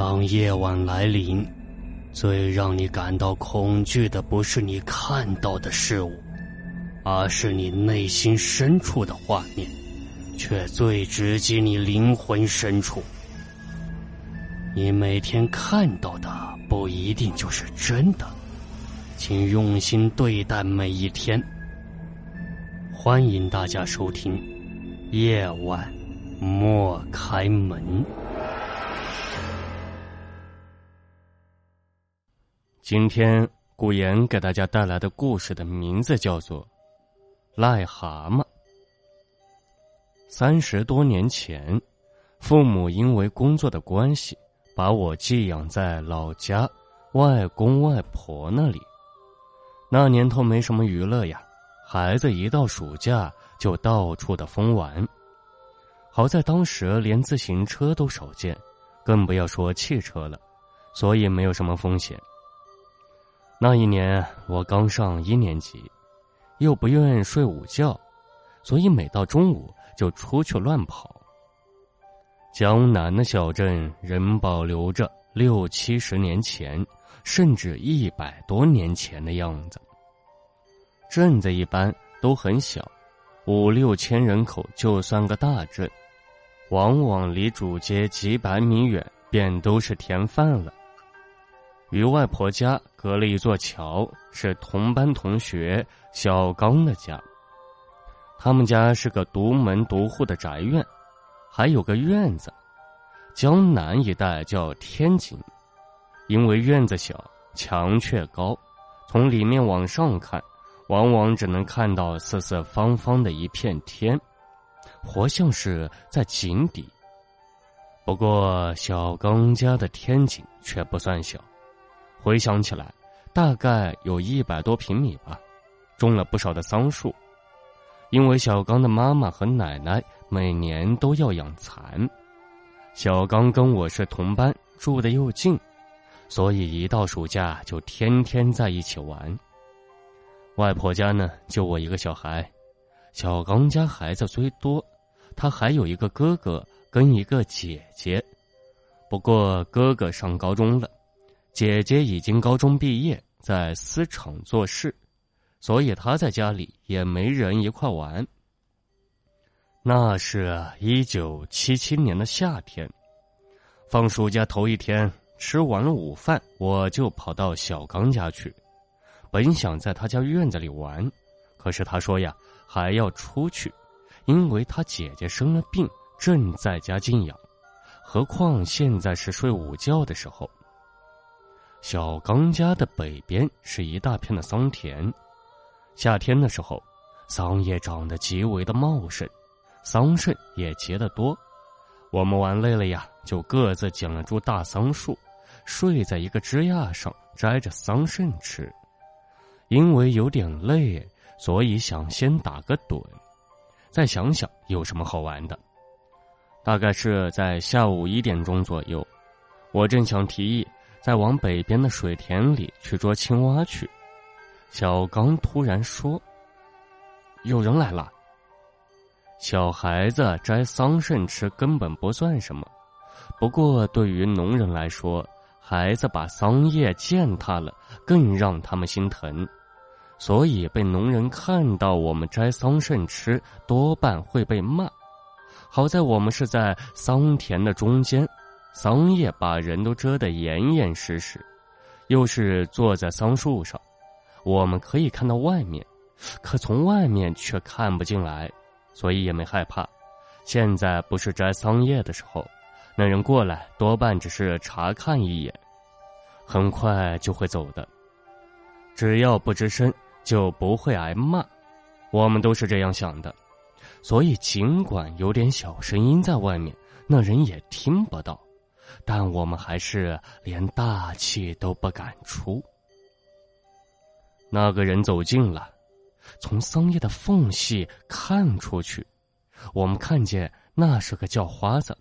当夜晚来临，最让你感到恐惧的不是你看到的事物，而是你内心深处的画面，却最直击你灵魂深处。你每天看到的不一定就是真的，请用心对待每一天。欢迎大家收听《夜晚莫开门》。今天古言给大家带来的故事的名字叫做《癞蛤蟆》。三十多年前，父母因为工作的关系。把我寄养在老家，外公外婆那里。那年头没什么娱乐呀，孩子一到暑假就到处的疯玩。好在当时连自行车都少见，更不要说汽车了，所以没有什么风险。那一年我刚上一年级，又不愿睡午觉，所以每到中午就出去乱跑。江南的小镇仍保留着六七十年前，甚至一百多年前的样子。镇子一般都很小，五六千人口就算个大镇，往往离主街几百米远便都是田饭了。与外婆家隔了一座桥，是同班同学小刚的家。他们家是个独门独户的宅院。还有个院子，江南一带叫天井，因为院子小，墙却高，从里面往上看，往往只能看到四四方方的一片天，活像是在井底。不过小刚家的天井却不算小，回想起来，大概有一百多平米吧，种了不少的桑树。因为小刚的妈妈和奶奶每年都要养蚕，小刚跟我是同班，住的又近，所以一到暑假就天天在一起玩。外婆家呢就我一个小孩，小刚家孩子虽多，他还有一个哥哥跟一个姐姐，不过哥哥上高中了，姐姐已经高中毕业，在丝厂做事。所以他在家里也没人一块玩。那是一九七七年的夏天，放暑假头一天，吃完了午饭，我就跑到小刚家去。本想在他家院子里玩，可是他说呀，还要出去，因为他姐姐生了病，正在家静养。何况现在是睡午觉的时候。小刚家的北边是一大片的桑田。夏天的时候，桑叶长得极为的茂盛，桑葚也结得多。我们玩累了呀，就各自捡了株大桑树，睡在一个枝桠上摘着桑葚吃。因为有点累，所以想先打个盹，再想想有什么好玩的。大概是在下午一点钟左右，我正想提议再往北边的水田里去捉青蛙去。小刚突然说：“有人来了。”小孩子摘桑葚吃根本不算什么，不过对于农人来说，孩子把桑叶践踏了，更让他们心疼。所以被农人看到我们摘桑葚吃，多半会被骂。好在我们是在桑田的中间，桑叶把人都遮得严严实实，又是坐在桑树上。我们可以看到外面，可从外面却看不进来，所以也没害怕。现在不是摘桑叶的时候，那人过来多半只是查看一眼，很快就会走的。只要不吱声，就不会挨骂。我们都是这样想的，所以尽管有点小声音在外面，那人也听不到，但我们还是连大气都不敢出。那个人走近了，从桑叶的缝隙看出去，我们看见那是个叫花子。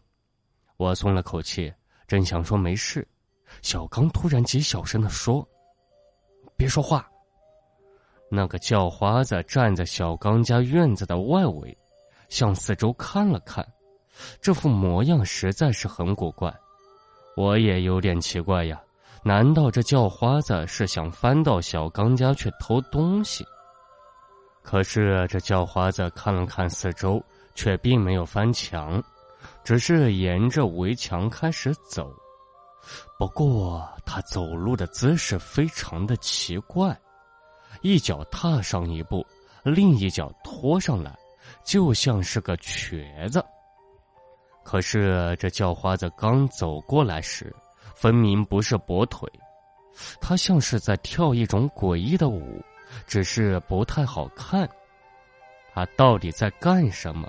我松了口气，正想说没事，小刚突然极小声的说：“别说话。”那个叫花子站在小刚家院子的外围，向四周看了看，这副模样实在是很古怪。我也有点奇怪呀，难道这叫花子是想翻到小刚家去偷东西？可是这叫花子看了看四周，却并没有翻墙，只是沿着围墙开始走。不过他走路的姿势非常的奇怪，一脚踏上一步，另一脚拖上来，就像是个瘸子。可是这叫花子刚走过来时，分明不是跛腿，他像是在跳一种诡异的舞，只是不太好看。他到底在干什么？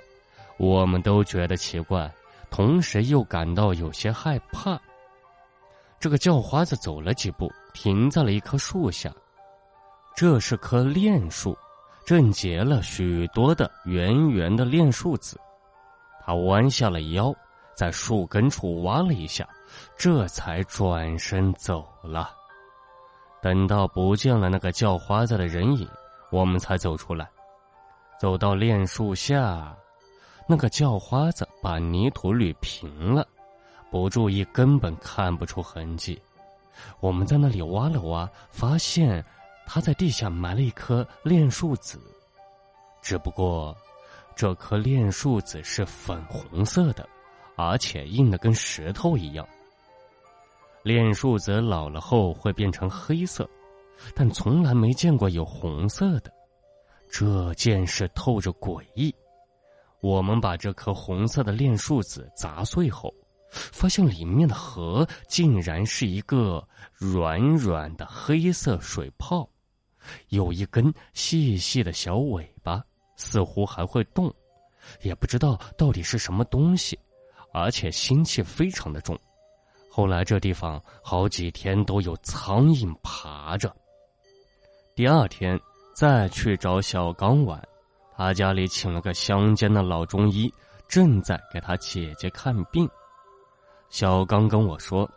我们都觉得奇怪，同时又感到有些害怕。这个叫花子走了几步，停在了一棵树下。这是棵楝树，正结了许多的圆圆的楝树籽。他弯下了腰，在树根处挖了一下，这才转身走了。等到不见了那个叫花子的人影，我们才走出来。走到炼树下，那个叫花子把泥土捋平了。不注意，根本看不出痕迹。我们在那里挖了挖，发现他在地下埋了一颗炼树籽，只不过这颗炼树籽是粉红色的，而且硬的跟石头一样。炼树籽老了后会变成黑色，但从来没见过有红色的。这件事透着诡异。我们把这颗红色的炼树籽砸碎后。发现里面的核竟然是一个软软的黑色水泡，有一根细细的小尾巴，似乎还会动，也不知道到底是什么东西，而且腥气非常的重。后来这地方好几天都有苍蝇爬着。第二天再去找小刚玩，他家里请了个乡间的老中医，正在给他姐姐看病。小刚跟我说，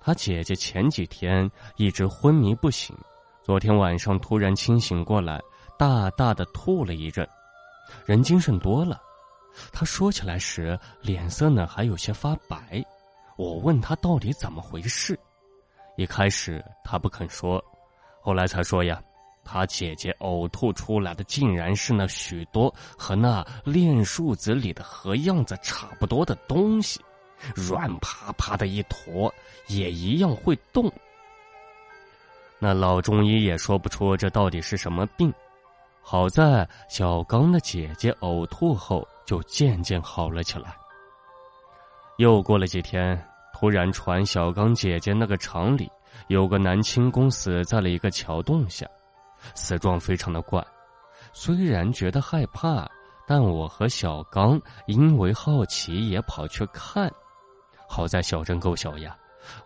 他姐姐前几天一直昏迷不醒，昨天晚上突然清醒过来，大大的吐了一阵，人精神多了。他说起来时脸色呢还有些发白。我问他到底怎么回事，一开始他不肯说，后来才说呀，他姐姐呕吐出来的竟然是那许多和那炼树子里的核样子差不多的东西。软趴趴的一坨，也一样会动。那老中医也说不出这到底是什么病。好在小刚的姐姐呕吐后就渐渐好了起来。又过了几天，突然传小刚姐姐那个厂里有个男轻工死在了一个桥洞下，死状非常的怪。虽然觉得害怕，但我和小刚因为好奇也跑去看。好在小镇够小呀，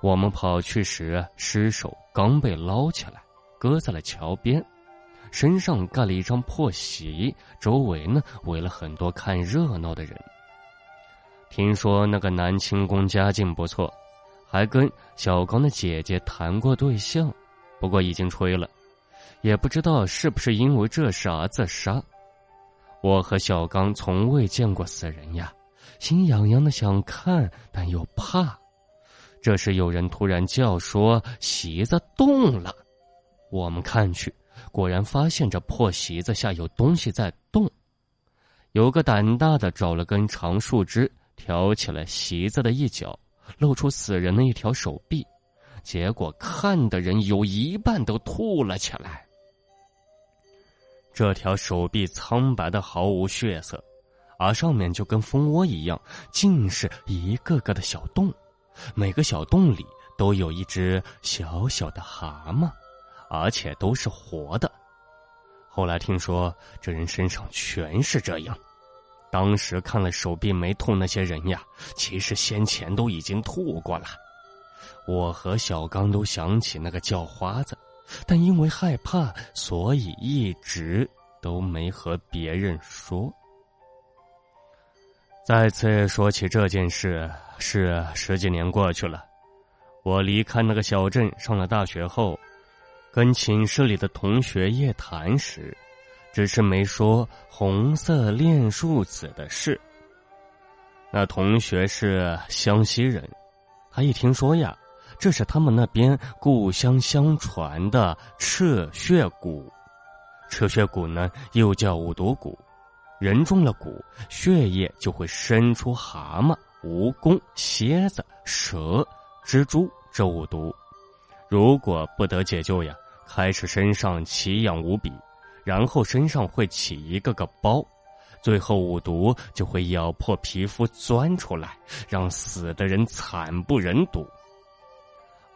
我们跑去时，尸首刚被捞起来，搁在了桥边，身上盖了一张破席，周围呢围了很多看热闹的人。听说那个男轻工家境不错，还跟小刚的姐姐谈过对象，不过已经吹了，也不知道是不是因为这事而自杀。我和小刚从未见过死人呀。心痒痒的想看，但又怕。这时有人突然叫说：“席子动了！”我们看去，果然发现这破席子下有东西在动。有个胆大的找了根长树枝，挑起了席子的一角，露出死人的一条手臂。结果看的人有一半都吐了起来。这条手臂苍白的毫无血色。而上面就跟蜂窝一样，尽是一个个的小洞，每个小洞里都有一只小小的蛤蟆，而且都是活的。后来听说这人身上全是这样，当时看了手臂没吐那些人呀，其实先前都已经吐过了。我和小刚都想起那个叫花子，但因为害怕，所以一直都没和别人说。再次说起这件事，是十几年过去了。我离开那个小镇，上了大学后，跟寝室里的同学夜谈时，只是没说红色炼树子的事。那同学是湘西人，他一听说呀，这是他们那边故乡相传的赤血蛊。赤血蛊呢，又叫五毒蛊，人中了蛊，血液就会生出蛤蟆、蜈蚣、蝎子、蛇、蜘蛛这五毒。如果不得解救呀，开始身上奇痒无比，然后身上会起一个个包。最后，五毒就会咬破皮肤钻出来，让死的人惨不忍睹。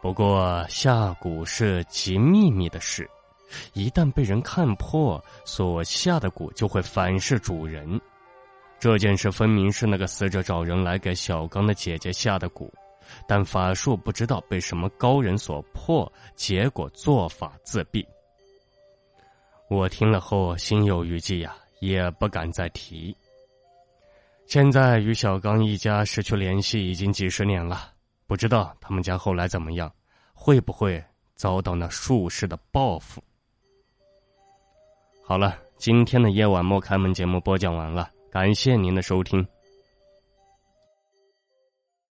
不过，下蛊是极秘密的事，一旦被人看破，所下的蛊就会反噬主人。这件事分明是那个死者找人来给小刚的姐姐下的蛊，但法术不知道被什么高人所破，结果做法自毙。我听了后心有余悸呀。也不敢再提。现在与小刚一家失去联系已经几十年了，不知道他们家后来怎么样，会不会遭到那术士的报复？好了，今天的夜晚莫开门节目播讲完了，感谢您的收听。